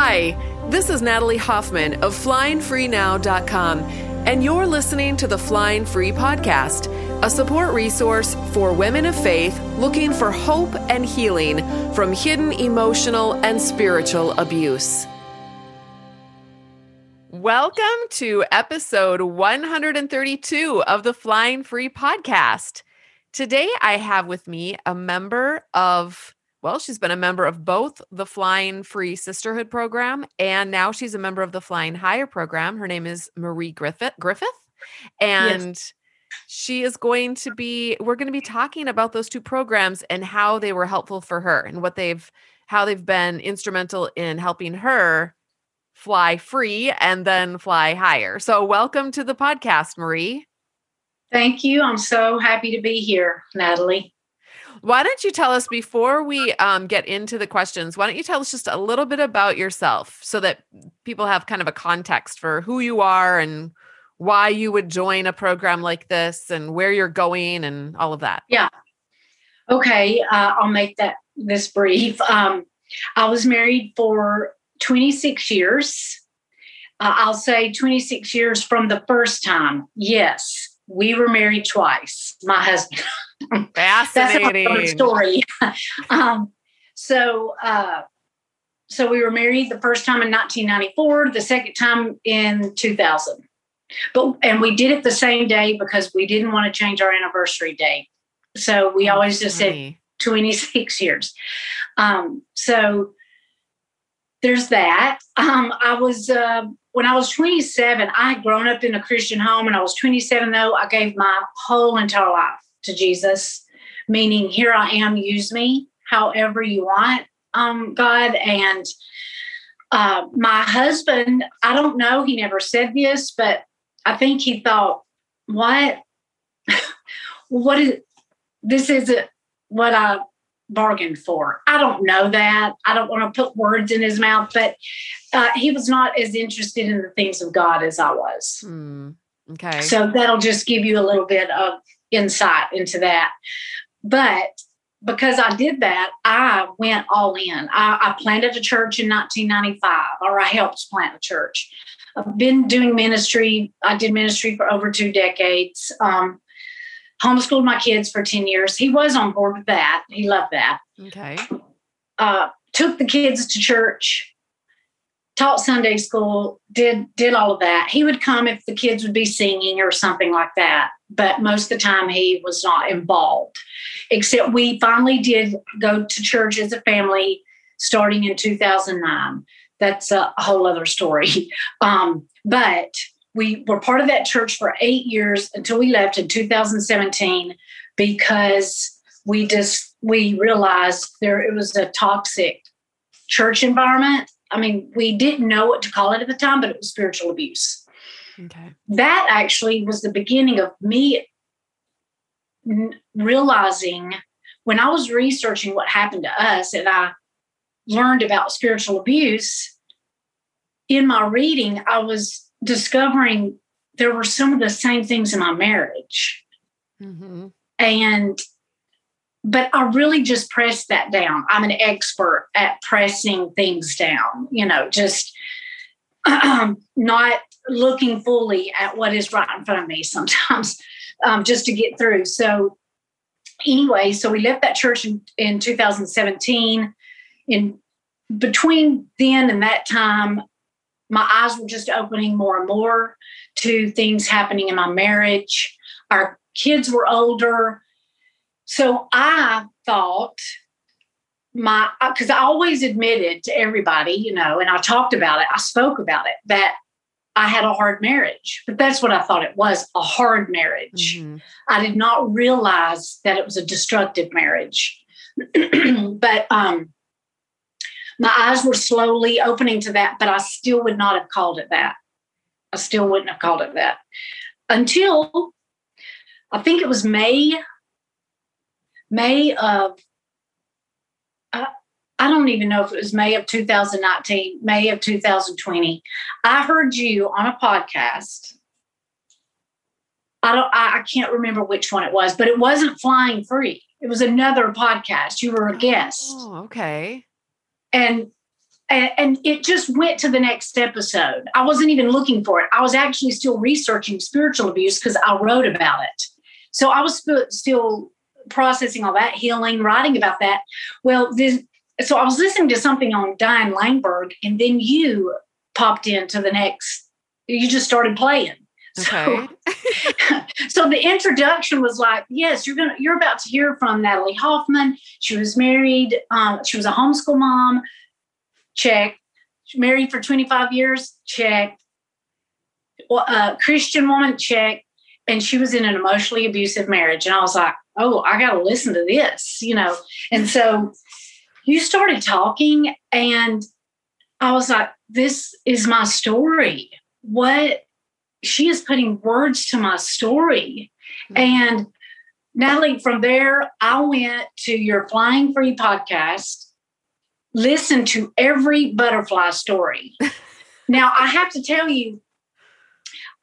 Hi, this is Natalie Hoffman of FlyingFreeNow.com, and you're listening to the Flying Free Podcast, a support resource for women of faith looking for hope and healing from hidden emotional and spiritual abuse. Welcome to episode 132 of the Flying Free Podcast. Today, I have with me a member of well, she's been a member of both the Flying Free Sisterhood program and now she's a member of the Flying Higher program. Her name is Marie Griffith Griffith. And yes. she is going to be we're going to be talking about those two programs and how they were helpful for her and what they've how they've been instrumental in helping her fly free and then fly higher. So welcome to the podcast, Marie. Thank you. I'm so happy to be here, Natalie. Why don't you tell us before we um, get into the questions? Why don't you tell us just a little bit about yourself so that people have kind of a context for who you are and why you would join a program like this and where you're going and all of that? Yeah. Okay, uh, I'll make that this brief. Um, I was married for 26 years. Uh, I'll say 26 years from the first time. Yes, we were married twice. My husband. Fascinating That's story. um, so, uh, so we were married the first time in 1994, the second time in 2000. But and we did it the same day because we didn't want to change our anniversary date. So we always just said 26 years. Um, so there's that. Um, I was uh, when I was 27. I had grown up in a Christian home, and I was 27. Though I gave my whole entire life to Jesus, meaning, here I am, use me however you want, um, God. And uh, my husband, I don't know, he never said this, but I think he thought, what? what is this? Isn't what I bargained for. I don't know that. I don't want to put words in his mouth, but uh, he was not as interested in the things of God as I was. Mm, okay. So that'll just give you a little bit of insight into that. But because I did that, I went all in. I, I, planted a church in 1995, or I helped plant a church. I've been doing ministry. I did ministry for over two decades. Um, homeschooled my kids for 10 years. He was on board with that. He loved that. Okay. Uh, took the kids to church, taught Sunday school, did did all of that. He would come if the kids would be singing or something like that, but most of the time he was not involved. Except we finally did go to church as a family starting in 2009. That's a whole other story. Um, but we were part of that church for eight years until we left in 2017 because we just we realized there it was a toxic church environment I mean, we didn't know what to call it at the time, but it was spiritual abuse. Okay. That actually was the beginning of me realizing when I was researching what happened to us and I learned about spiritual abuse, in my reading, I was discovering there were some of the same things in my marriage. Mm-hmm. And but I really just pressed that down. I'm an expert at pressing things down, you know, just um, not looking fully at what is right in front of me sometimes um, just to get through. So, anyway, so we left that church in, in 2017. In between then and that time, my eyes were just opening more and more to things happening in my marriage. Our kids were older so I thought my, because I always admitted to everybody, you know, and I talked about it, I spoke about it, that I had a hard marriage. But that's what I thought it was a hard marriage. Mm-hmm. I did not realize that it was a destructive marriage. but my eyes were slowly opening to that, but I still would not have called it that. I still wouldn't have called it that until I think it was May May of, uh, I don't even know if it was May of 2019, May of 2020. I heard you on a podcast. I don't, I, I can't remember which one it was, but it wasn't Flying Free. It was another podcast. You were a guest. Oh, okay. And and, it just went to the next episode. I wasn't even looking for it. I was actually still researching spiritual abuse because I wrote about it. So I was sp- still processing all that, healing, writing about that. Well, this, so I was listening to something on Diane Langberg, and then you popped into the next. You just started playing. Okay. So, so the introduction was like, yes, you're gonna you're about to hear from Natalie Hoffman. She was married. Um, she was a homeschool mom. Check. Married for 25 years. Check. Uh, Christian woman. Check. And she was in an emotionally abusive marriage. And I was like, oh, I got to listen to this, you know. And so you started talking, and I was like, this is my story. What she is putting words to my story. Mm-hmm. And Natalie, from there, I went to your Flying Free podcast, listened to every butterfly story. now, I have to tell you,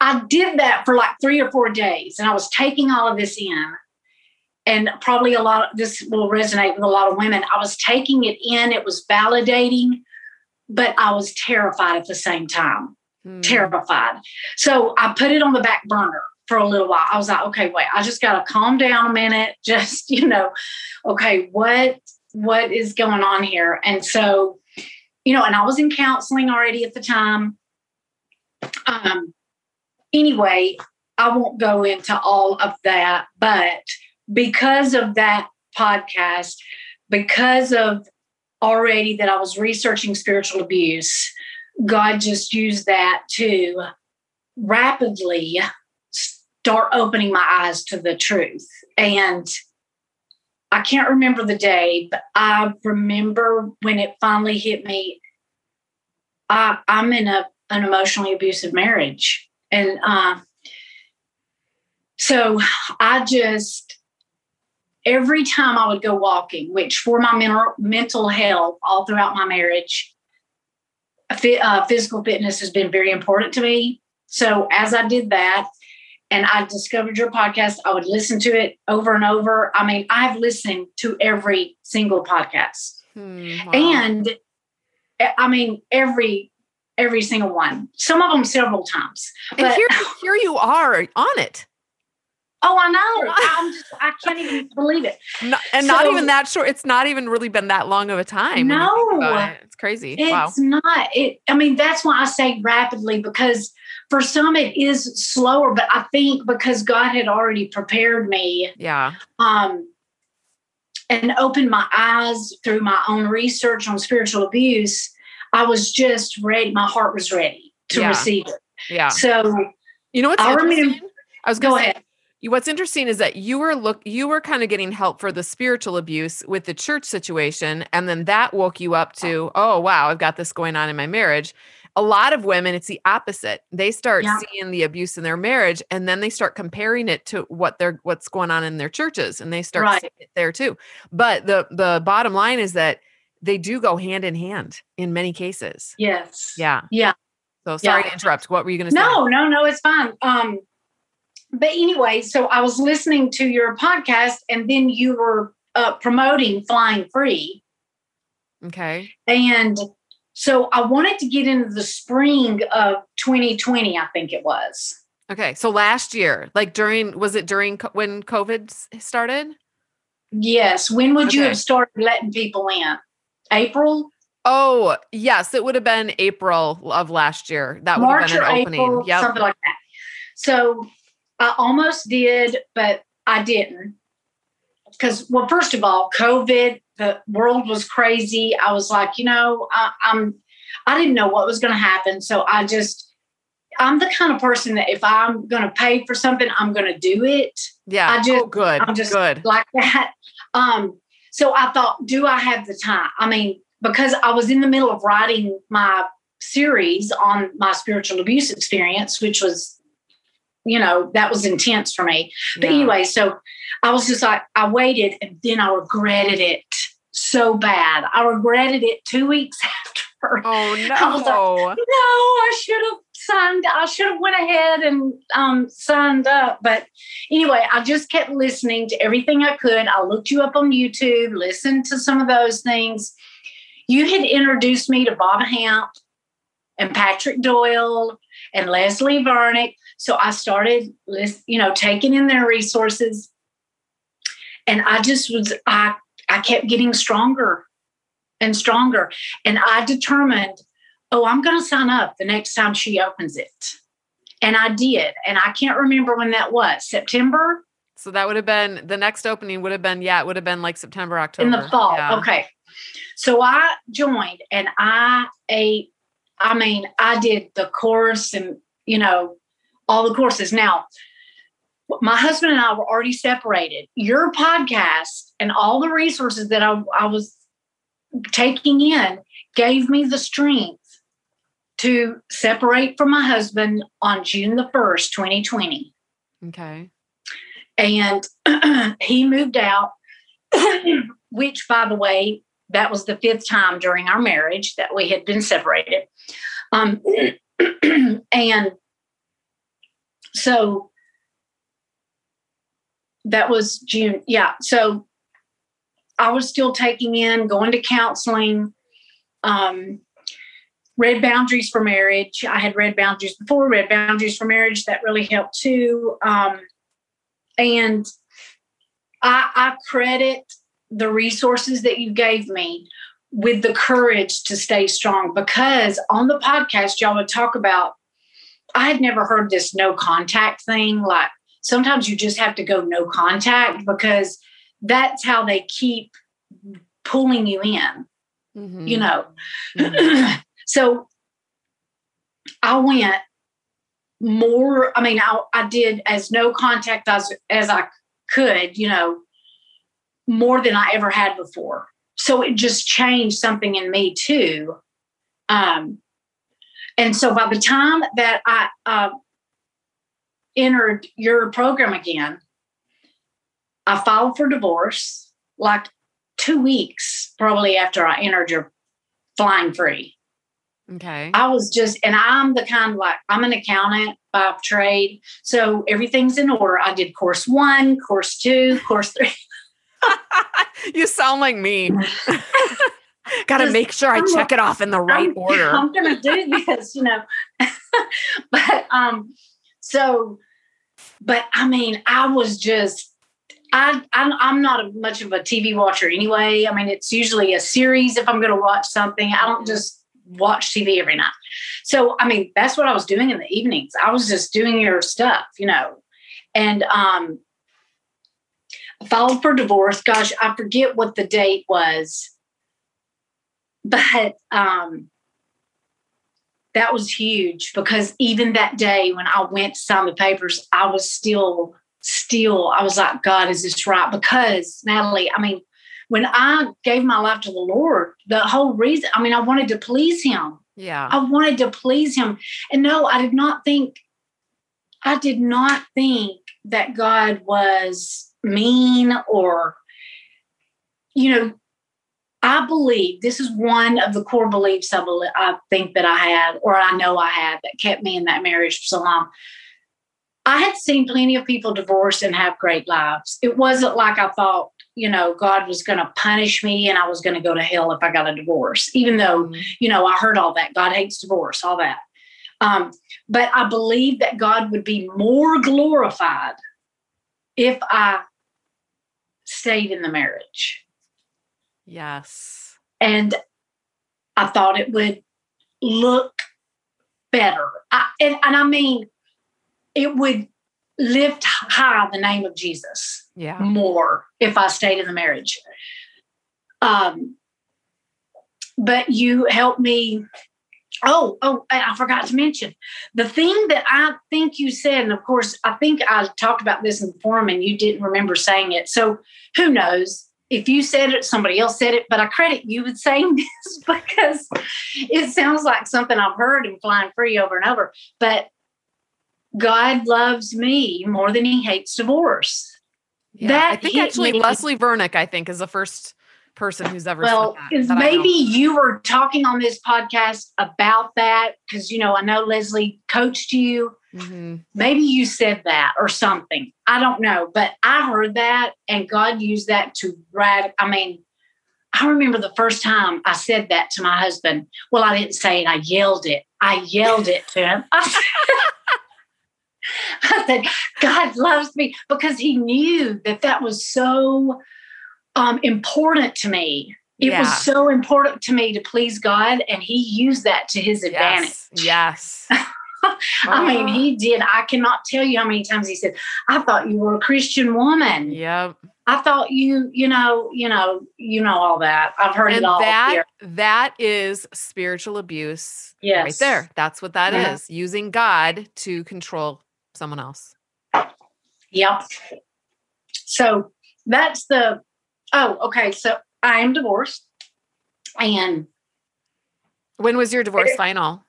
I did that for like three or four days, and I was taking all of this in. And probably a lot of this will resonate with a lot of women. I was taking it in, it was validating, but I was terrified at the same time mm. terrified. So I put it on the back burner for a little while. I was like, okay, wait, I just got to calm down a minute. Just, you know, okay, what what is going on here? And so, you know, and I was in counseling already at the time. Um anyway, I won't go into all of that, but because of that podcast, because of already that I was researching spiritual abuse, God just used that to rapidly start opening my eyes to the truth. And I can't remember the day, but I remember when it finally hit me. I, I'm in a an emotionally abusive marriage, and uh, so I just every time I would go walking, which for my mental mental health all throughout my marriage, uh, physical fitness has been very important to me. So as I did that, and I discovered your podcast, I would listen to it over and over. I mean, I've listened to every single podcast, hmm, wow. and eh, I mean every every single one. Some of them several times. And but, here, here you are on it. Oh, I know. I'm just, I can't even believe it. And so, not even that short. It's not even really been that long of a time. No, it. it's crazy. It's wow. not. It. I mean, that's why I say rapidly because for some it is slower, but I think because God had already prepared me. Yeah. Um, and opened my eyes through my own research on spiritual abuse. I was just ready. My heart was ready to yeah. receive it. Yeah. So you know what's I? Remember, I was go say, ahead what's interesting is that you were look you were kind of getting help for the spiritual abuse with the church situation and then that woke you up to oh wow i've got this going on in my marriage. A lot of women it's the opposite. They start yeah. seeing the abuse in their marriage and then they start comparing it to what they're what's going on in their churches and they start right. seeing it there too. But the the bottom line is that they do go hand in hand in many cases. Yes. Yeah. Yeah. So sorry yeah. to interrupt. What were you going to say? No no no it's fine. Um but anyway, so I was listening to your podcast, and then you were uh, promoting Flying Free. Okay. And so I wanted to get into the spring of 2020, I think it was. Okay. So last year, like during, was it during when COVID started? Yes. When would okay. you have started letting people in? April? Oh, yes. It would have been April of last year. That would March have been an opening. Yep. Something like that. So I almost did, but I didn't. Because, well, first of all, COVID, the world was crazy. I was like, you know, I, I'm, I didn't know what was going to happen. So I just, I'm the kind of person that if I'm going to pay for something, I'm going to do it. Yeah. I just, oh, good. I'm just good. like that. Um, so I thought, do I have the time? I mean, because I was in the middle of writing my series on my spiritual abuse experience, which was you know, that was intense for me. But yeah. anyway, so I was just like, I waited and then I regretted it so bad. I regretted it two weeks after. Oh no. I was like, no, I should have signed, I should have went ahead and um, signed up. But anyway, I just kept listening to everything I could. I looked you up on YouTube, listened to some of those things. You had introduced me to Bob Hamp and Patrick Doyle and Leslie Vernick. So I started, you know, taking in their resources. And I just was, I, I kept getting stronger and stronger. And I determined, oh, I'm going to sign up the next time she opens it. And I did. And I can't remember when that was September. So that would have been the next opening would have been, yeah, it would have been like September, October. In the fall. Yeah. Okay. So I joined and I ate, I mean, I did the course and, you know, all the courses. Now, my husband and I were already separated. Your podcast and all the resources that I, I was taking in gave me the strength to separate from my husband on June the 1st, 2020. Okay. And he moved out, which, by the way, that was the fifth time during our marriage that we had been separated. Um, and so that was June. Yeah. So I was still taking in, going to counseling, um, read Boundaries for Marriage. I had read Boundaries before, read Boundaries for Marriage. That really helped too. Um, and I, I credit the resources that you gave me with the courage to stay strong because on the podcast, y'all would talk about, I had never heard this no contact thing. Like sometimes you just have to go no contact because that's how they keep pulling you in, mm-hmm. you know. Mm-hmm. so I went more, I mean, I, I did as no contact as, as I could, you know, more than I ever had before. So it just changed something in me too. Um, and so by the time that I uh, entered your program again, I filed for divorce like two weeks probably after I entered your flying free. Okay. I was just, and I'm the kind of like, I'm an accountant by trade. So everything's in order. I did course one, course two, course three. you sound like me. Got to make sure I check it off in the right I'm, order. I'm going to do this, you know. but, um, so, but I mean, I was just, I, I'm, I'm not a, much of a TV watcher anyway. I mean, it's usually a series if I'm going to watch something. I don't just watch TV every night. So, I mean, that's what I was doing in the evenings. I was just doing your stuff, you know. And um, filed for divorce. Gosh, I forget what the date was, but um, that was huge because even that day when I went to sign the papers, I was still, still, I was like, God, is this right? Because Natalie, I mean, when I gave my life to the Lord, the whole reason, I mean, I wanted to please Him. Yeah. I wanted to please Him. And no, I did not think, I did not think that God was mean or, you know, I believe this is one of the core beliefs I, believe, I think that I had, or I know I had, that kept me in that marriage for so long. I had seen plenty of people divorce and have great lives. It wasn't like I thought, you know, God was going to punish me and I was going to go to hell if I got a divorce, even though, mm-hmm. you know, I heard all that. God hates divorce, all that. Um, but I believe that God would be more glorified if I stayed in the marriage. Yes. And I thought it would look better. I, and, and I mean, it would lift high the name of Jesus yeah. more if I stayed in the marriage. Um, but you helped me. Oh, oh, I forgot to mention the thing that I think you said, and of course, I think I talked about this in the forum and you didn't remember saying it. So who knows? If you said it, somebody else said it, but I credit you with saying this because it sounds like something I've heard in Flying Free over and over. But God loves me more than he hates divorce. Yeah, that I think actually me. Leslie Vernick, I think, is the first person who's ever well, that, that maybe you were talking on this podcast about that because you know I know Leslie coached you. Mm-hmm. Maybe you said that or something. I don't know, but I heard that, and God used that to rad. I mean, I remember the first time I said that to my husband. Well, I didn't say it, I yelled it. I yelled it to him. I said, God loves me because he knew that that was so um, important to me. It Yeah. was so important to me to please God, and he used that to his advantage. Yes. Yes. I mean, Oh. he did. I cannot tell you how many times he said, I thought you were a Christian woman. Yep. I thought you, you know, you know, you know all that. I've heard And it all that here. that is spiritual abuse Yes. right there. That's what that is. Yeah. Using God to control someone else. Yep. So that's the oh, okay. So I am divorced. And When was your divorce It- final?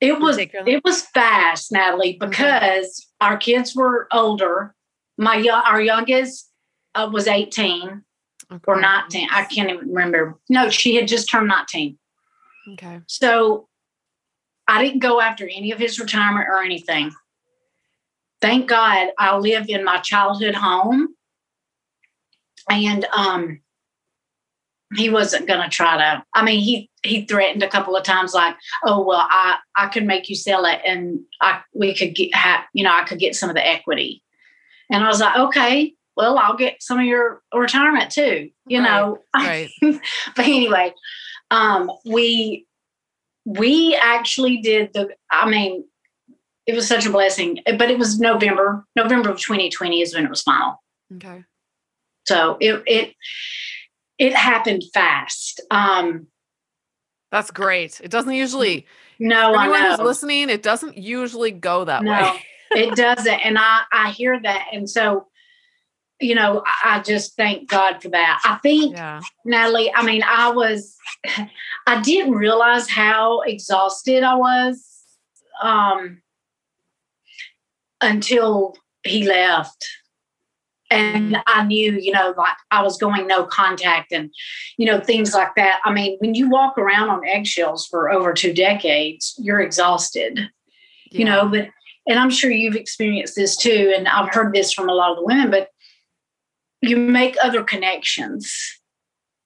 it was it was fast, Natalie, because our kids were older. My our youngest uh, was 18 or 19. I can't even remember. No, she had just turned 19. Okay. So I didn't go after any of his retirement or anything. Thank God I live in my childhood home. And um he wasn't gonna try to I mean he he threatened a couple of times like, oh well I I could make you sell it and I we could get have you know, I could get some of the equity. And I was like, okay, well I'll get some of your retirement too, you Right, know. Right. but anyway, um, we we actually did the. I mean, it was such a blessing. But it was November. November of 2020 is when it was final. Okay. So it it it happened fast. Um, That's great. It doesn't usually no, anyone who's listening, it doesn't usually go that No, way. it doesn't, and I I hear that, and so you know I I just thank God for that. I think Yeah. Natalie, I mean, I was, I didn't realize how exhausted I was um, until he left. And I knew, you know, like I was going no contact and, you know, things like that. I mean, when you walk around on eggshells for over two decades, you're exhausted you know but and i'm sure you've experienced this too and i've heard this from a lot of the women but you make other connections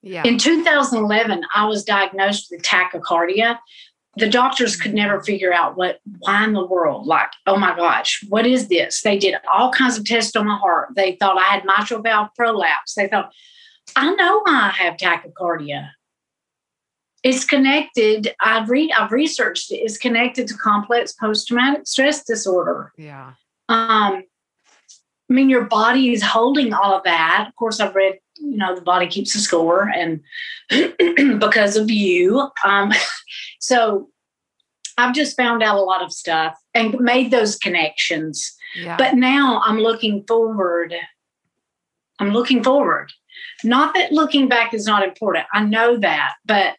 Yeah. in 2011 i was diagnosed with tachycardia the doctors could never figure out what why in the world like oh my gosh what is this? They did all kinds of tests on my heart. They thought i had mitral valve prolapse. They thought i know i have tachycardia. It's connected i've read i've researched it it's connected to complex post-traumatic stress disorder. Yeah. um i mean your body is holding all of that. Of course i've read you know the body keeps a score and because of you. Um so i've just found out a lot of stuff and made those connections. Yeah. but now i'm looking forward i'm looking forward. Not that looking back is not important i know that but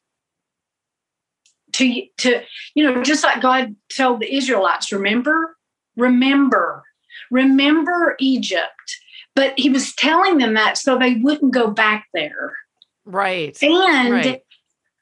to to you know just like god told the israelites remember remember remember egypt but he was telling them that so they wouldn't go back there right. and Right.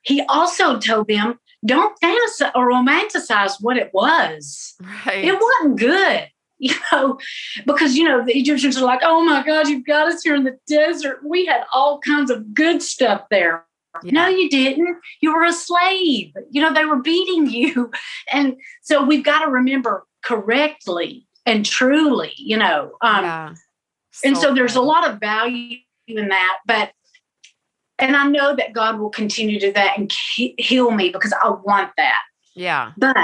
he also told them don't fantasize or romanticize what it was Right. it wasn't good you know because you know the egyptians are like oh my god you've got us here in the desert we had all kinds of good stuff there no you didn't you were a slave you know they were beating you and so we've got to remember correctly and truly you know um, yeah. And so there's a lot of value in that but and i know that god will continue to do that and heal me because i want that Yeah. but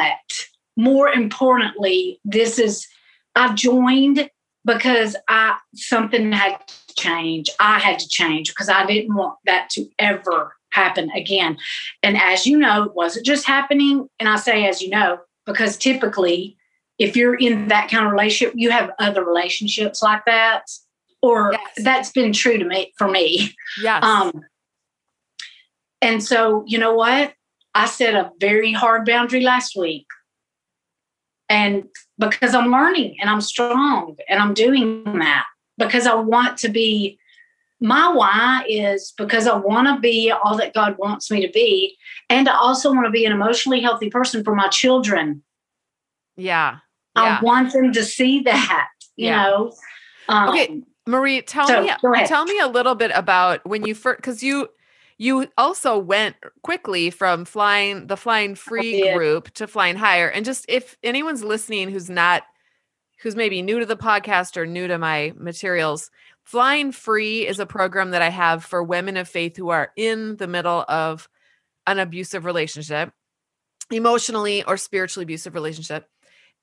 more importantly, this is I joined because I something had to change. I had to change because I didn't want that to ever happen again. And as you know, it wasn't just happening. And I say as you know, because typically if you're in that kind of relationship, you have other relationships like that. Or Yes. that's been true to me for me. Yes. Um, and so, you know what? I set a very hard boundary last week. And because I'm learning and I'm strong and I'm doing that because I want to be, my why is because I want to be all that God wants me to be. And I also want to be an emotionally healthy person for my children. yeah. Yeah. I want them to see that, you Yeah. know. Um, Okay, Marie, tell So, me tell me a little bit about when you first because you you also went quickly from flying the flying free group to flying higher. And just if anyone's listening who's not who's maybe new to the podcast or new to my materials, Flying Free is a program that I have for women of faith who are in the middle of an abusive relationship, emotionally or spiritually abusive relationship.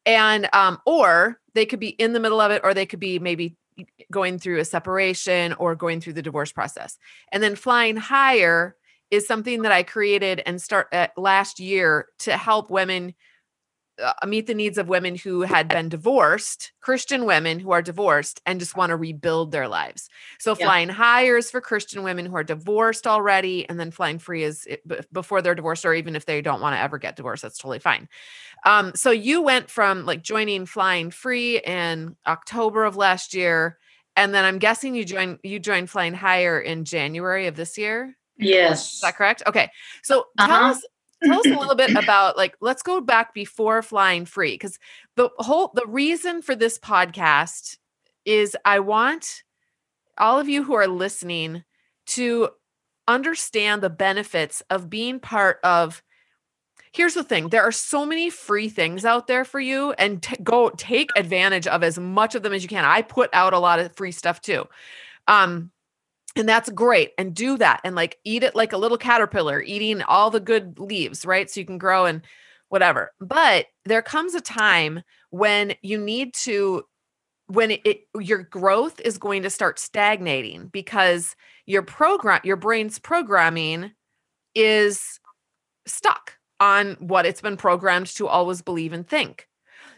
And um or they could be in the middle of it or they could be maybe going through a separation or going through the divorce process. And then flying higher is something that I created and start at uh, last year to help women uh, meet the needs of women who had been divorced, Christian women who are divorced and just want to rebuild their lives. So yeah. flying higher is for Christian women who are divorced already, and then flying free is before they're divorced, or even if they don't want to ever get divorced, that's totally fine. Um, so you went from like joining Flying Free in October of last year, and then I'm guessing you joined you joined Flying Higher in January of this year. Yes, is that correct? Okay, so uh-huh. tell us tell us a little bit about like let's go back before flying free because the whole the reason for this podcast is i want all of you who are listening to understand the benefits of being part of here's the thing there are so many free things out there for you and t- go take advantage of as much of them as you can. I put out a lot of free stuff too. Um and that's great and do that and like eat it like a little caterpillar eating all the good leaves right so you can grow and whatever. But there comes a time when you need to when it, it, your growth is going to start stagnating because your program your brain's programming is stuck on what it's been programmed to always believe and think.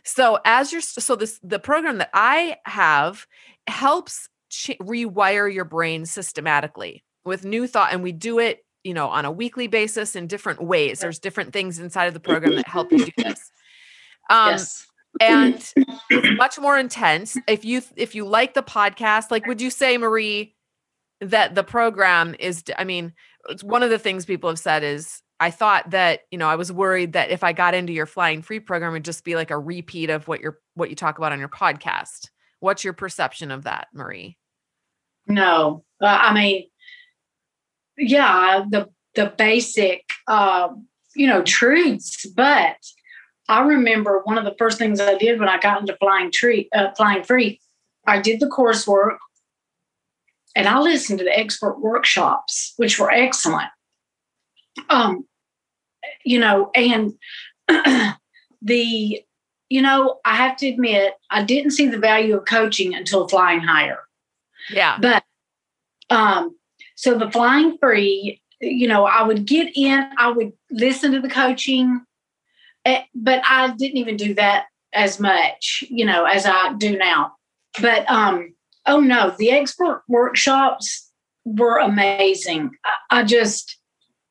So as you're so this the program that i have helps ch- rewire your brain systematically with new thought and we do it you know on a weekly basis in different ways. There's different things inside of the program that help you do this. Um yes. and it's much more intense if you if you like the podcast. Like would you say marie that the program is i mean it's one of the things people have said is i thought that you know i was worried that if i got into your flying free program it would just be like a repeat of what you're what you talk about on your podcast. What's your perception of that marie no, uh, I mean, yeah, the the basic, uh, you know, truths. But I remember one of the first things I did when I got into flying tree, uh, flying free. I did the coursework, and I listened to the expert workshops, which were excellent. Um, you know, and the, you know, I have to admit, I didn't see the value of coaching until flying higher. Yeah. But um, so the flying free, you know, I would get in, I would listen to the coaching, eh, but I didn't even do that as much, you know, as I do now. But um, oh no, the expert workshops were amazing. I, just,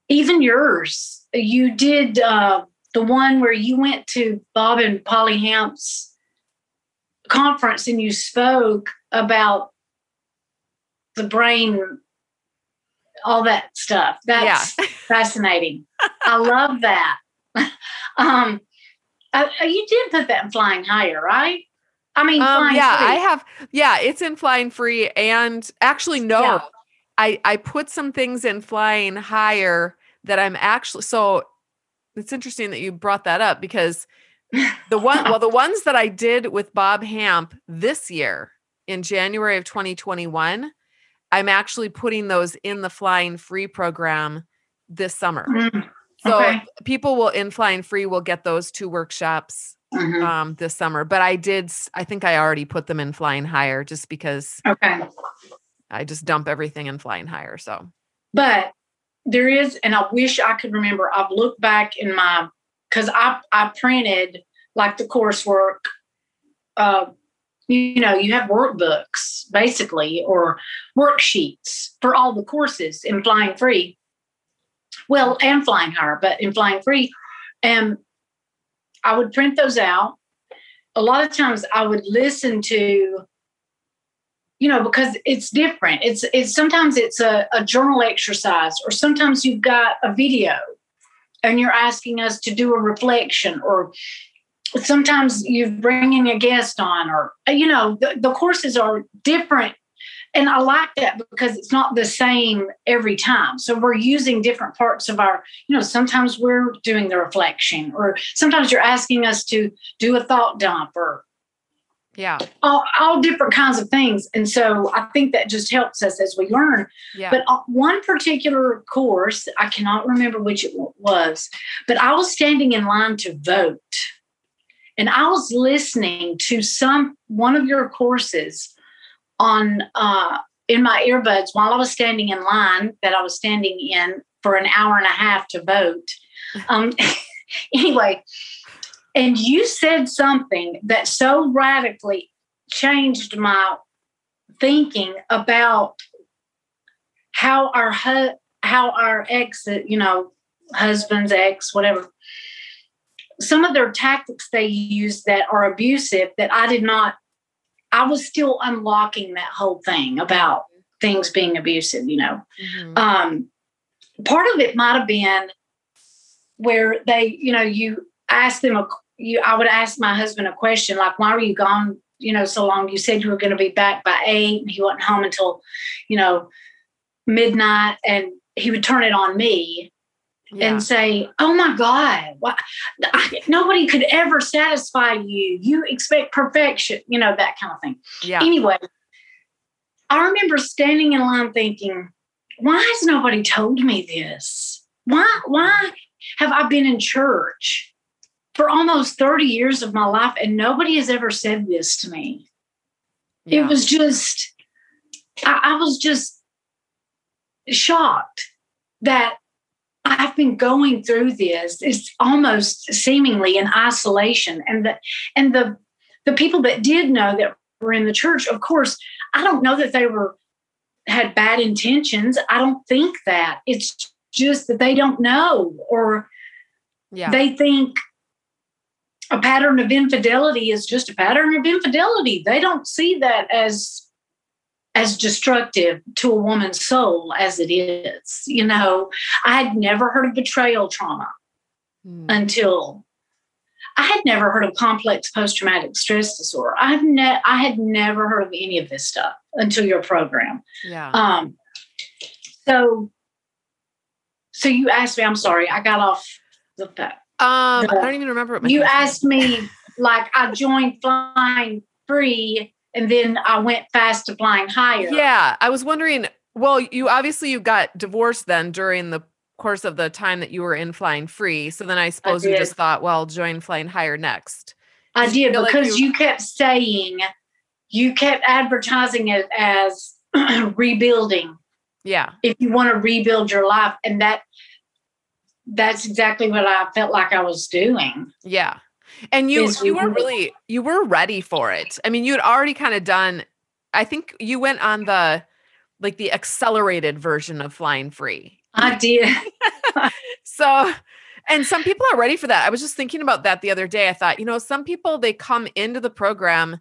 even yours, you did uh, the one where you went to Bob and Polly Hamp's conference and you spoke about the brain, all that stuff. That's yeah. fascinating. I love that. um, uh, uh, you did put that in flying higher, right? I mean, um, yeah, free. I have. Yeah, it's in flying free, and actually, no, yeah. I I put some things in flying higher that I'm actually. So it's interesting that you brought that up because the one, well, the ones that I did with Bob Hamp this year in January of 2021 I'm actually putting those in the flying free program this summer. Mm, so okay. people will in flying free will get those two workshops mm-hmm. um, this summer. But I did, I think I already put them in flying higher just because okay. I just dump everything in flying higher. So, but there is, and I wish I could remember. I've looked back in my because I I printed like the coursework uh, you know you have workbooks basically or worksheets for all the courses in flying free. Well and flying higher but in flying free and i would print those out. A lot of times i would listen to you know because it's different. It's it's sometimes it's a, a journal exercise or sometimes you've got a video and you're asking us to do a reflection or sometimes you bring in a guest on or you know the, the courses are different. And I like that because it's not the same every time. So we're using different parts of our, you know, sometimes we're doing the reflection, or sometimes you're asking us to do a thought dump or yeah. all, all different kinds of things. And so i think that just helps us as we learn. Yeah. But uh, one particular course i cannot remember which it was but i was standing in line to vote and i was listening to some one of your courses on uh, in my earbuds while i was standing in line that i was standing in for an hour and a half to vote. Um, anyway and you said something that so radically changed my thinking about how our hu- how our ex, you know, husband's ex, whatever, some of their tactics they use that are abusive that I did not. I was still unlocking that whole thing about things being abusive. You know, Mhm. um, part of it might have been where they, you know, you ask them a you. I would ask my husband a question like, "Why were you gone? You know, so long? You said you were going to be back by eight, and he wasn't home until, you know, midnight." And he would turn it on me yeah. and say, "Oh my God, why, I, nobody could ever satisfy you. You expect perfection, you know that kind of thing." yeah Anyway, I remember standing in line thinking, "Why has nobody told me this? Why? Why have I been in church for almost thirty years of my life and nobody has ever said this to me?" yeah. It was just, I, I was just shocked that I've been going through this. It's almost seemingly in isolation, and the and the the people that did know that were in the church, of course, I don't know that they were had bad intentions. I don't think that. It's just that they don't know, or yeah they think a pattern of infidelity is just a pattern of infidelity. They don't see that as as destructive to a woman's soul as it is. You know, I had never heard of betrayal trauma Mm. until I had never heard of complex post-traumatic stress disorder. I've ne- I had never heard of any of this stuff until your program. yeah Um, so, so you asked me. I'm sorry, I got off the fact. um the- i don't even remember what You asked me like I joined flying free, and then I went fast to flying higher. Yeah, I was wondering. Well, you obviously you got divorced then during the course of the time that you were in flying free. So then I suppose you just thought, well, join flying higher next. I Did did feel like because you- you kept saying, you kept advertising it as rebuilding. Yeah, If you want to rebuild your life, and that that's exactly what I felt like I was doing. yeah. And you Is you were really you were ready for it. I mean, you had already kind of done. I think you went on the like the accelerated version of flying free. I did. So, and some people are ready for that. I was just thinking about that the other day. I thought, you know, some people they come into the program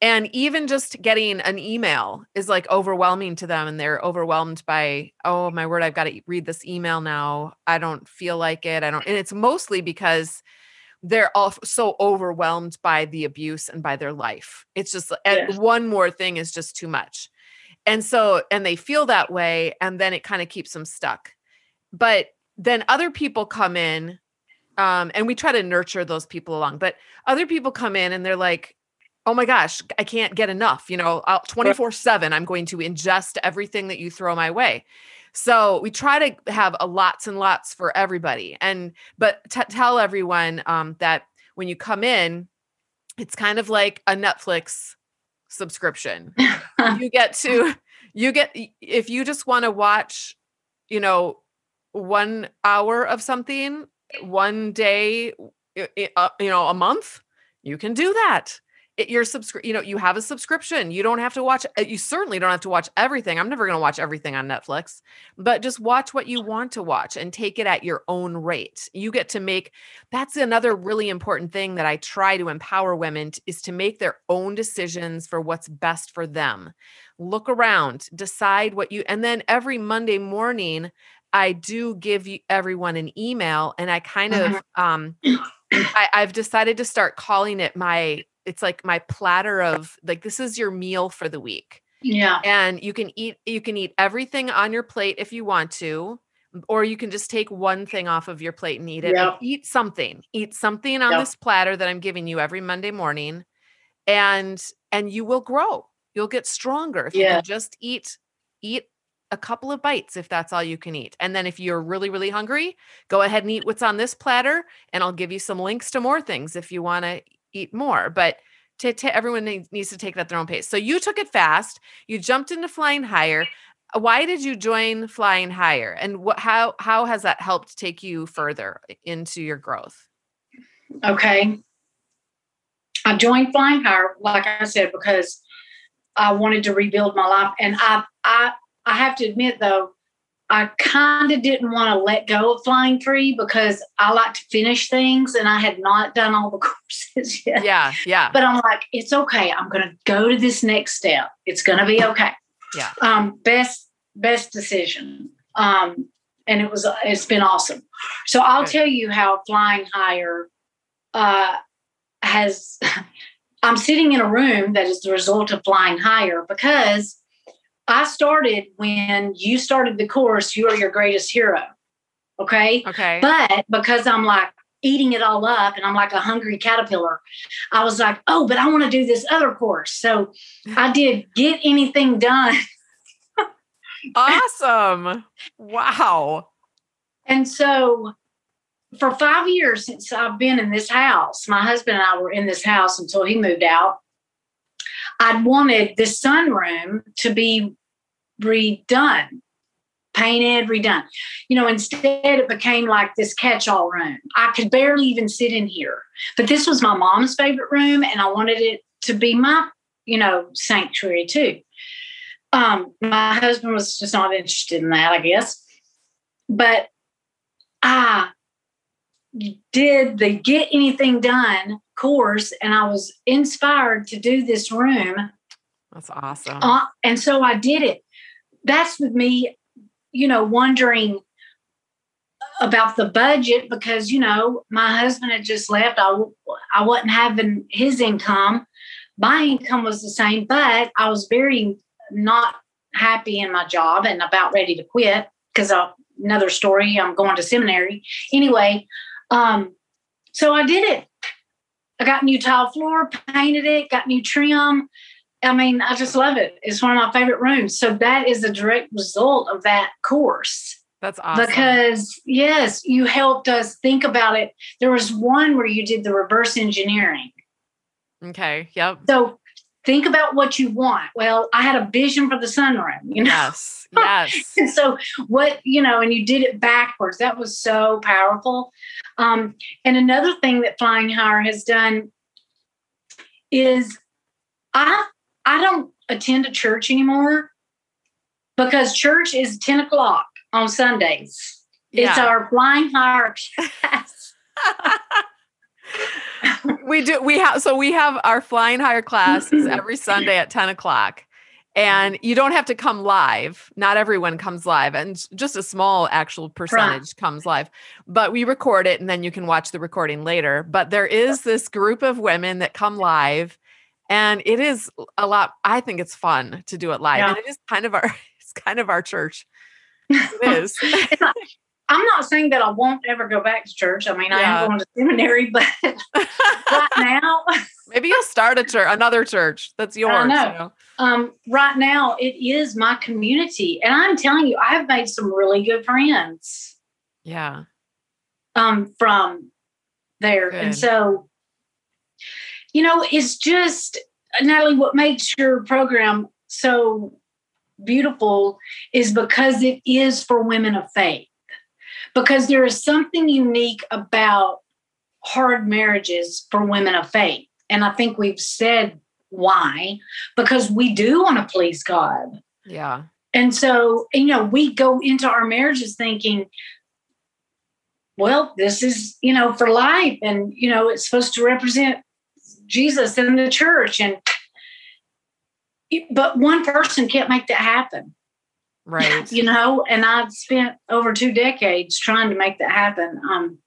and even just getting an email is like overwhelming to them and they're overwhelmed by, oh my word, I've got to read this email now. I don't feel like it. I don't and it's mostly because they're all so overwhelmed by the abuse and by their life. It's just Yes. one more thing is just too much. And so and they feel that way and then it kind of keeps them stuck. But then other people come in um, and we try to nurture those people along but other people come in and they're like oh my gosh i can't get enough you know 24 7 i'm going to ingest everything that you throw my way so we try to have a lots and lots for everybody and but t- tell everyone um, that when you come in it's kind of like a netflix subscription. You get to you get if you just want to watch you know one hour of something one day uh, you know a month you can do that your subscri- you know you have a subscription you don't have to watch uh, you certainly don't have to watch everything i'm never going to watch everything on netflix but just watch what you want to watch and take it at your own rate. You get to make that's another really important thing that i try to empower women is to make their own decisions for what's best for them. Look around decide what you and then every monday morning i do give you everyone an email and i kind of um I, i've decided to start calling it my it's like my platter of like this is your meal for the week Yeah. And you can eat you can eat everything on your plate if you want to or you can just take one thing off of your plate and eat it. Yep. Eat something. Eat something on Yep. this platter that I'm giving you every Monday morning and and you will grow. You'll get stronger if you Yeah. can just eat eat a couple of bites if that's all you can eat. And then if you're really really hungry, go ahead and eat what's on this platter and I'll give you some links to more things if you want to eat more. But to, to everyone needs, to take it at their own pace. So you took it fast. You jumped into flying higher. Why did you join flying higher, and what how how has that helped take you further into your growth? Okay. I joined Flying Higher, like I said, because I wanted to rebuild my life. And I I I have to admit though, I kind of didn't want to let go of flying free because I like to finish things and I had not done all the courses yet. Yeah, yeah, But I'm like, it's okay. I'm gonna go to this next step. It's gonna be okay. Yeah. Um, best best decision. Um, and it was it's been awesome. So I'll Good. tell you how flying higher uh has I'm sitting in a room that is the result of flying higher because I started when you started the course, you are your greatest hero. Okay. okay, But because I'm like eating it all up and I'm like a hungry caterpillar, I was like, oh, but I want to do this other course. So I did get anything done. awesome! Wow, And so for five years since I've been in this house, my husband and I were in this house until he moved out. I'd wanted this sunroom to be redone, painted, redone. You know, instead it became like this catch-all room. I could barely even sit in here. But this was my mom's favorite room, and I wanted it to be my, you know, sanctuary too. Um, my husband was just not interested in that, I guess. But I did the Get Anything Done course, and I was inspired to do this room. that's awesome. Uh, and so I did it. That's with me, you know, wondering about the budget because, you know, my husband had just left. I I wasn't having his income. My income was the same, but I was very not happy in my job and about ready to quit because another story, I'm going to seminary. Anyway, um, so I did it. I got new tile floor, painted it, got new trim. I mean, I just love it. It's one of my favorite rooms. So that is a direct result of that course. that's awesome. Because yes, you helped us think about it. There was one where you did the reverse engineering. okay, yep, So think about what you want. Well, I had a vision for the sunroom, you know. yes, yes. And so what, you know, and you did it backwards. That was so powerful. Um, and another thing that Flying Higher has done is I I don't attend a church anymore because church is 10 o'clock on Sundays. It's our Flying Higher class. we do we have so we have our flying higher classes every sunday at 10 o'clock. And you don't have to come live. Not everyone comes live and just a small actual percentage comes live. But we record it and then you can watch the recording later. But there is this group of women that come live and it is a lot i think it's fun to do it live Yeah. and it is kind of our it's kind of our church it is I'm not saying that I won't ever go back to church. I mean, i am going to seminary, but right now, maybe you'll start a church another church that's yours know. you know? um, right now it is my community, and I'm telling you, I have made some really good friends yeah um, from there, and so you know, it's just Natalie. What makes your program so beautiful is because it is for women of faith. Because there is something unique about hard marriages for women of faith. And I think we've said why, because we do want to please God. yeah And so, you know, we go into our marriages thinking, well, this is, you know, for life. And, you know, it's supposed to represent Jesus in the church. And, but one person can't make that happen, right you know, and I've spent over two decades trying to make that happen. Um,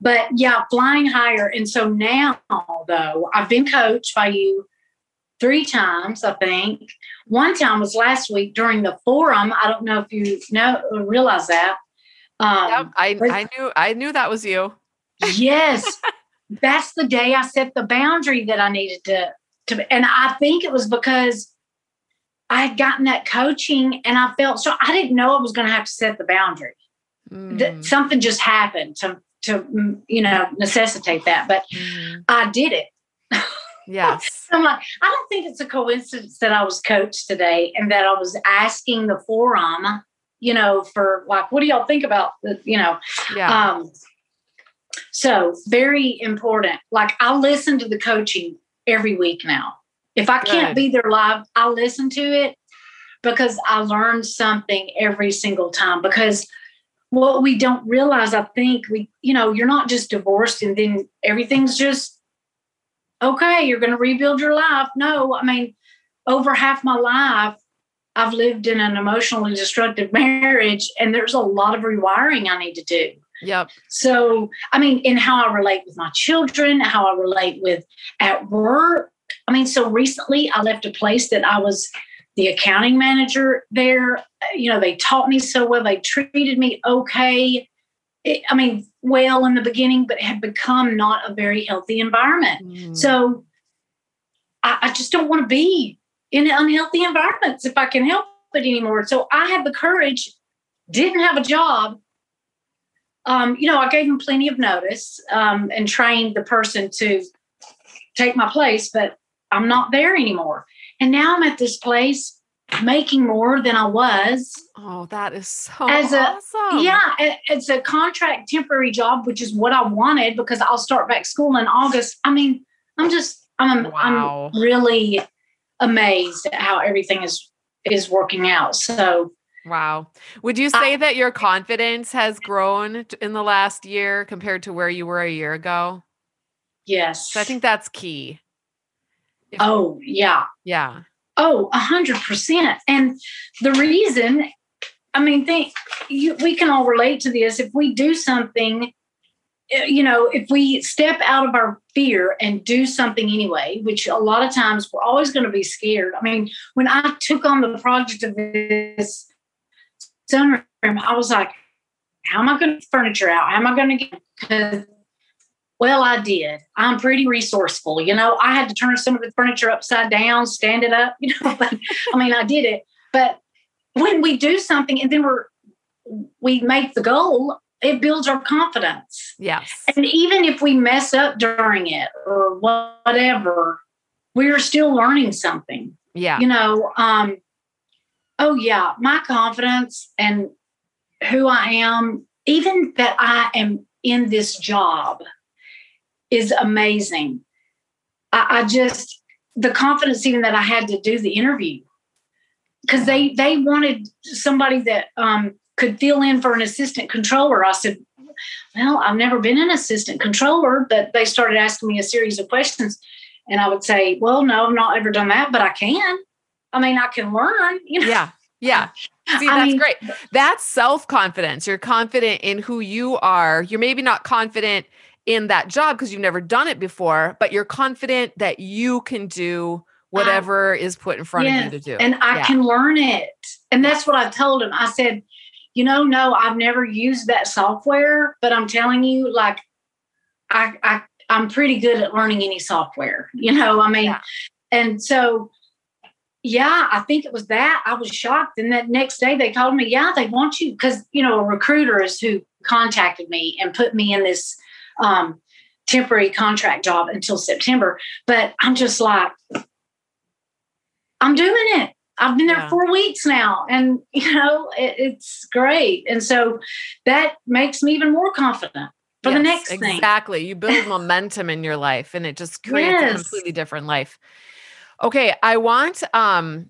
but yeah, flying higher. And so now, though, I've been coached by you three times, I think. One time was last week during the forum. I don't know if you know realize that. Um, yep, I, I knew I knew that was you. yes, that's the day I set the boundary that I needed to to, and I think it was because I had gotten that coaching and I felt so I didn't know I was going to have to set the boundary. Mm. Something just happened to to mm, you know necessitate that, but mm. I did it. Yes. I'm like, I don't think it's a coincidence that I was coached today and that I was asking the forum, you know, for like, what do y'all think about the, you know? Yeah. Um, so very important. Like I listen to the coaching every week now. If I can't be there live, I listen to it because I learn something every single time. Because what we don't realize, I think we, you know, you're not just divorced and then everything's just okay, you're going to rebuild your life. No, I mean, over half my life, I've lived in an emotionally destructive marriage, and there's a lot of rewiring I need to do. Yep. So, I mean, in how I relate with my children, how I relate with at work. I mean, so recently I left a place that I was the accounting manager there. You know, they taught me so well, they treated me okay. It, I mean, well in the beginning, but had become not a very healthy environment. Mm. So I, I just don't want to be in unhealthy environments if I can help it anymore. So I had the courage, didn't have a job, um, you know, I gave him plenty of notice um, and trained the person to take my place, but I'm not there anymore. And now I'm at this place making more than I was. Oh, that is so as a, awesome. Yeah, it's a contract temporary job, which is what I wanted because I'll start back school in August. I mean, I'm just I'm wow. I'm really amazed at how everything is is working out. So Wow. Would you say I, that your confidence has grown in the last year compared to where you were a year ago? Yes. So I think that's key. If, oh, yeah. Yeah. Oh, a hundred percent. And the reason, I mean, think you, we can all relate to this. If we do something, eh, you know, if we step out of our fear and do something anyway, which a lot of times we're always going to be scared. I mean, when I took on the project of this sunroom, I was like, how am I going to furniture out? How am I going to get? Because, well, I did. I'm pretty resourceful. You know, I had to turn some of the furniture upside down, stand it up. You know, but I mean, I did it. But when we do something and then we're we make the goal, it builds our confidence. Yes. And even if we mess up during it or whatever, we're still learning something. Yeah. You know, um, oh yeah, my confidence and who I am, even that I am in this job is amazing. I, I just the confidence even that I had to do the interview because they they wanted somebody that um, could fill in for an assistant controller. I said, well, I've never been an assistant controller, but they started asking me a series of questions. And I would say, well, no, I've not ever done that, but I can. I mean, I can learn, you know. Yeah. Yeah. See, that's mean, great. That's self confidence. You're confident in who you are. You're maybe not confident in that job because you've never done it before, but you're confident that you can do whatever I, is put in front yes, of you to do. And I yeah. can learn it. And that's what I told him. I said, you know, no, I've never used that software, but I'm telling you, like, I, I I'm pretty good at learning any software. You know, I mean, yeah. and so yeah, I think it was that. I was shocked. And that next day they called me, yeah, they want you because, you know, a recruiter is who contacted me and put me in this um, temporary contract job until September. But I'm just like, I'm doing it. I've been there yeah. four weeks now, and you know it, it's great. And so that makes me even more confident for yes, the next exactly. thing. Exactly. You build momentum in your life, and it just creates yes. a completely different life. Okay, I want um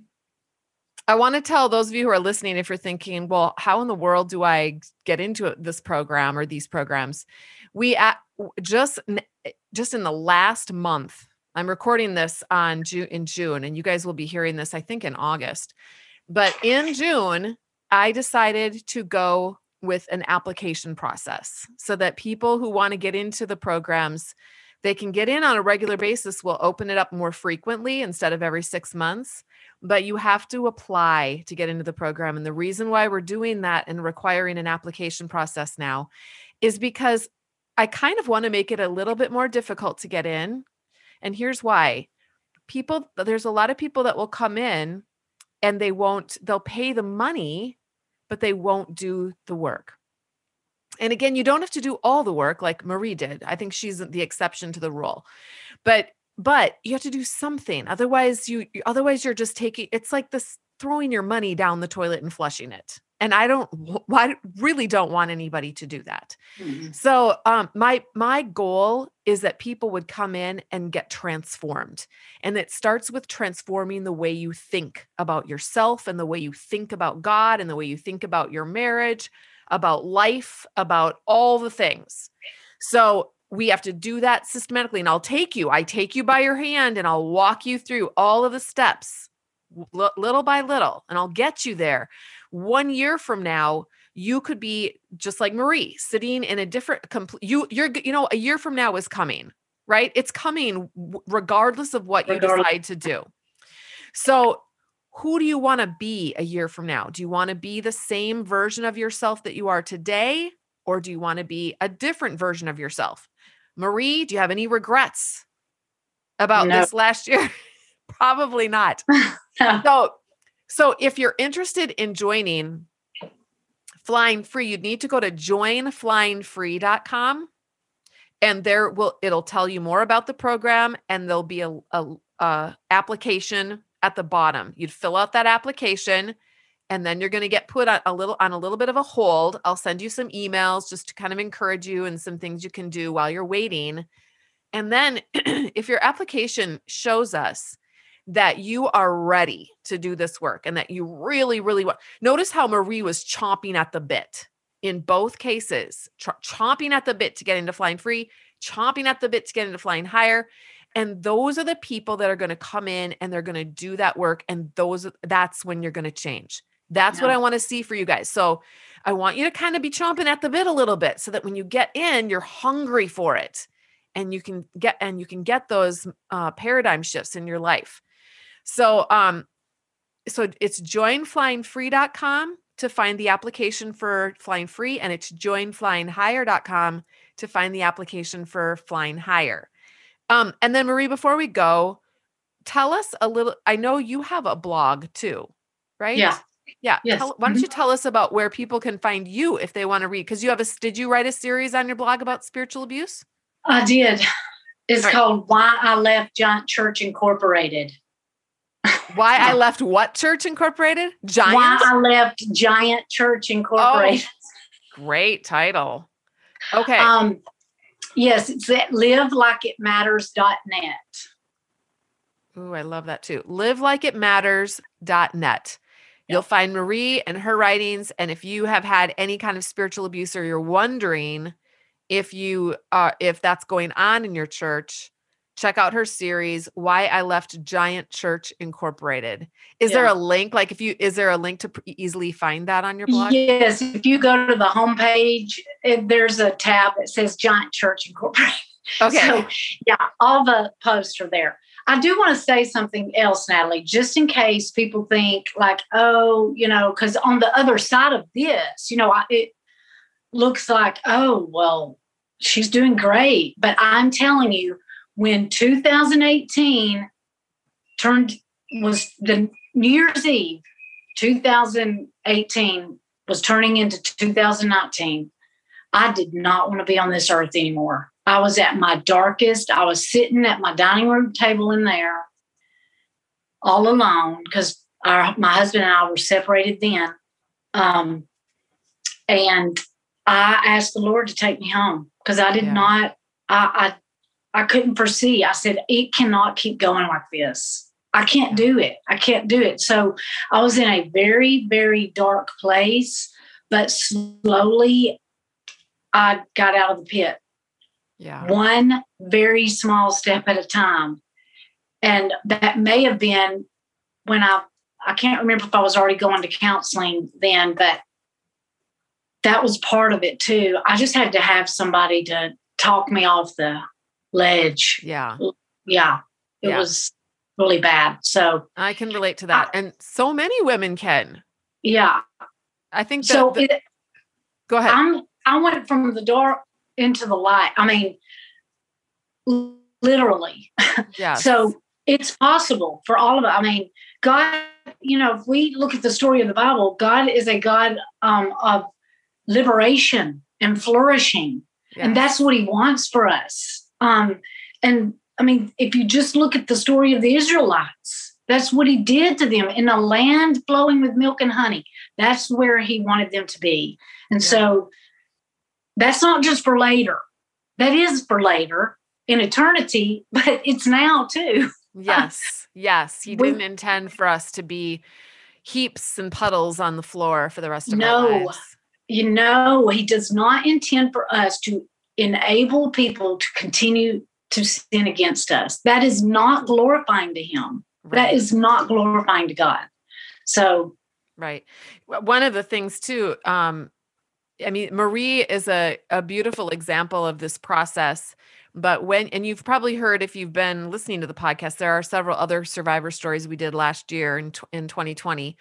I want to tell those of you who are listening if you're thinking, well, how in the world do I get into this program or these programs? We at, just just in the last month, I'm recording this on June in June and you guys will be hearing this I think in August. But in June, I decided to go with an application process so that people who want to get into the programs they can get in on a regular basis. We'll open it up more frequently instead of every six months, but you have to apply to get into the program. And the reason why we're doing that and requiring an application process now is because I kind of want to make it a little bit more difficult to get in. And here's why people, there's a lot of people that will come in and they won't, they'll pay the money, but they won't do the work and again you don't have to do all the work like marie did. I think she's the exception to the rule. But but you have to do something. Otherwise you otherwise you're just taking it's like this throwing your money down the toilet and flushing it. And i don't i really don't want anybody to do that. Mm-hmm. so um my my goal is that people would come in and get transformed. And it starts with transforming the way you think about yourself and the way you think about god and the way you think about your marriage about life, about all the things. So we have to do that systematically. And I'll take you, I take you by your hand and I'll walk you through all of the steps little by little, and I'll get you there. One year from now, you could be just like Marie, sitting in a different complete you you're you know, a year from now is coming, right? It's coming regardless of what regardless. you decide to do. So who do you want to be a year from now? Do you want to be the same version of yourself that you are today? Or do you want to be a different version of yourself? Marie, do you have any regrets about no. this last year? Probably not. So, so if you're interested in joining Flying Free, you'd need to go to joinflyingfree.com and there will it'll tell you more about the program and there'll be a, a, a application at the bottom. You'd fill out that application and then you're going to get put on a little on a little bit of a hold. I'll send you some emails just to kind of encourage you and some things you can do while you're waiting. And then if your application shows us that you are ready to do this work and that you really really want notice how Marie was chomping at the bit in both cases, ch- chomping at the bit to get into flying free, chomping at the bit to get into flying higher and those are the people that are going to come in and they're going to do that work and those that's when you're going to change. That's yeah. what i want to see for you guys. So i want you to kind of be chomping at the bit a little bit so that when you get in you're hungry for it and you can get and you can get those uh, paradigm shifts in your life. So um so it's joinflyingfree.com to find the application for flying free and it's joinflyinghigher.com to find the application for flying higher um, and then Marie, before we go, tell us a little. I know you have a blog too, right? Yeah. Yeah. Yes. Tell, why don't you mm-hmm. tell us about where people can find you if they want to read? Because you have a did you write a series on your blog about spiritual abuse? I did. It's right. called Why I Left Giant Church Incorporated. Why I left what church incorporated? Giant. Why I left Giant Church Incorporated. Oh, great title. Okay. Um, Yes, it's at livelikeitmatters.net. Ooh, I love that too. Livelikeitmatters.net. You'll find Marie and her writings. And if you have had any kind of spiritual abuse or you're wondering if you uh if that's going on in your church, check out her series why i left giant church incorporated. Is yeah. there a link? Like if you is there a link to easily find that on your blog? Yes if you go to the homepage it, there's a tab that says giant church incorporated. Okay. So yeah all the posts are there. I do want to say something else natalie just in case people think like oh you know because on the other side of this you know I, it looks like oh well she's doing great but i'm telling you when 2018 turned was the New Year's Eve, 2018 was turning into 2019. I did not want to be on this earth anymore. I was at my darkest. I was sitting at my dining room table in there all alone because my husband and I were separated then. Um, and I asked the Lord to take me home because I did yeah. not, I, I couldn't foresee. I said, it cannot keep going like this. I can't do it. I can't do it. So I was in a very, very dark place, but slowly I got out of the pit. Yeah. One very small step at a time. And that may have been when I, I can't remember if I was already going to counseling then, but that was part of it too. I just had to have somebody to talk me off the ledge. Yeah. Yeah. It Yeah. was really bad. So, I can relate to that. And so many women can. yeah. I think So the- it, go ahead. I'm I went from the dark into the light. I mean, literally. yeah. So it's possible for all of it. I mean, God, you know, if we look at the story of the Bible, God is a God um, of liberation and flourishing. And that's what he wants for us. Um, and I mean, if you just look at the story of the Israelites, that's what he did to them in a land flowing with milk and honey. That's where he wanted them to be. And Yeah. so that's not just for later, that is for later in eternity, but it's now too. Yes. Yes. He didn't intend for us to be heaps and puddles on the floor for the rest of No. our lives. No, You know, he does not intend for us to enable people to continue to sin against us. That is not glorifying to him. Right. That is not glorifying to God. So, Right. One of the things too, um, I mean, Marie is a, a beautiful example of this process. But when, and you've probably heard if you've been listening to the podcast, there are several other survivor stories we did last year in, in 2020.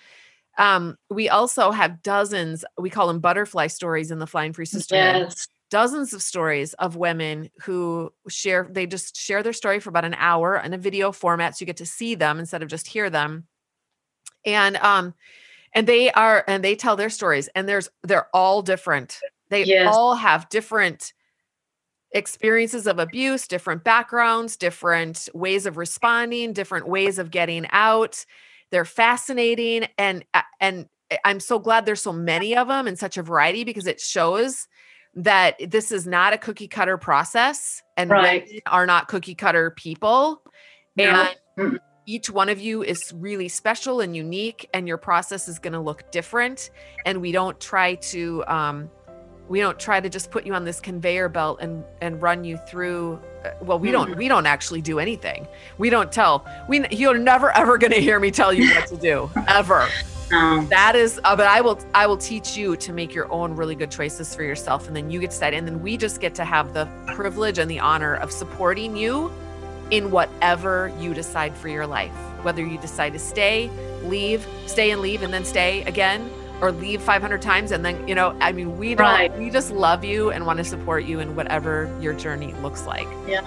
Um, we also have dozens, we call them butterfly stories in the Flying Free Sisterhood yes, dozens of stories of women who share they just share their story for about an hour in a video format so you get to see them instead of just hear them. And um and they are and they tell their stories and there's they're all different. They Yes. all have different experiences of abuse different backgrounds different ways of responding different ways of getting out. They're fascinating and and i'm so glad there's so many of them and such a variety because it shows that this is not a cookie cutter process and Right. are not cookie cutter people. No. and each one of you is really special and unique and your process is going to look different. And we don't try to um we don't try to just put you on this conveyor belt and and run you through uh, well we don't we don't actually do anything. We don't tell we you're never ever going to hear me tell you what to do. Ever um, that is uh, but i will i will teach you to make your own really good choices for yourself and then you get to decide and then we just get to have the privilege and the honor of supporting you in whatever you decide for your life whether you decide to stay leave stay and leave and then stay again or leave 500 times and then you know i mean we don't Right. we just love you and want to support you in whatever your journey looks like Yeah.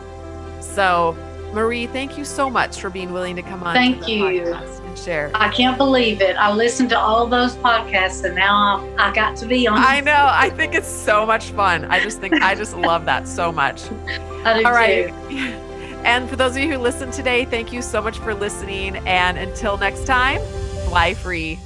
so marie thank you so much for being willing to come on Thank the you. podcast share I can't believe it. I listened to all those podcasts and now I, I got to be on. I know. I think it's so much fun. I just think I just love that so much. I do All right. And for those of you who listened today, thank you so much for listening. And until next time, fly free.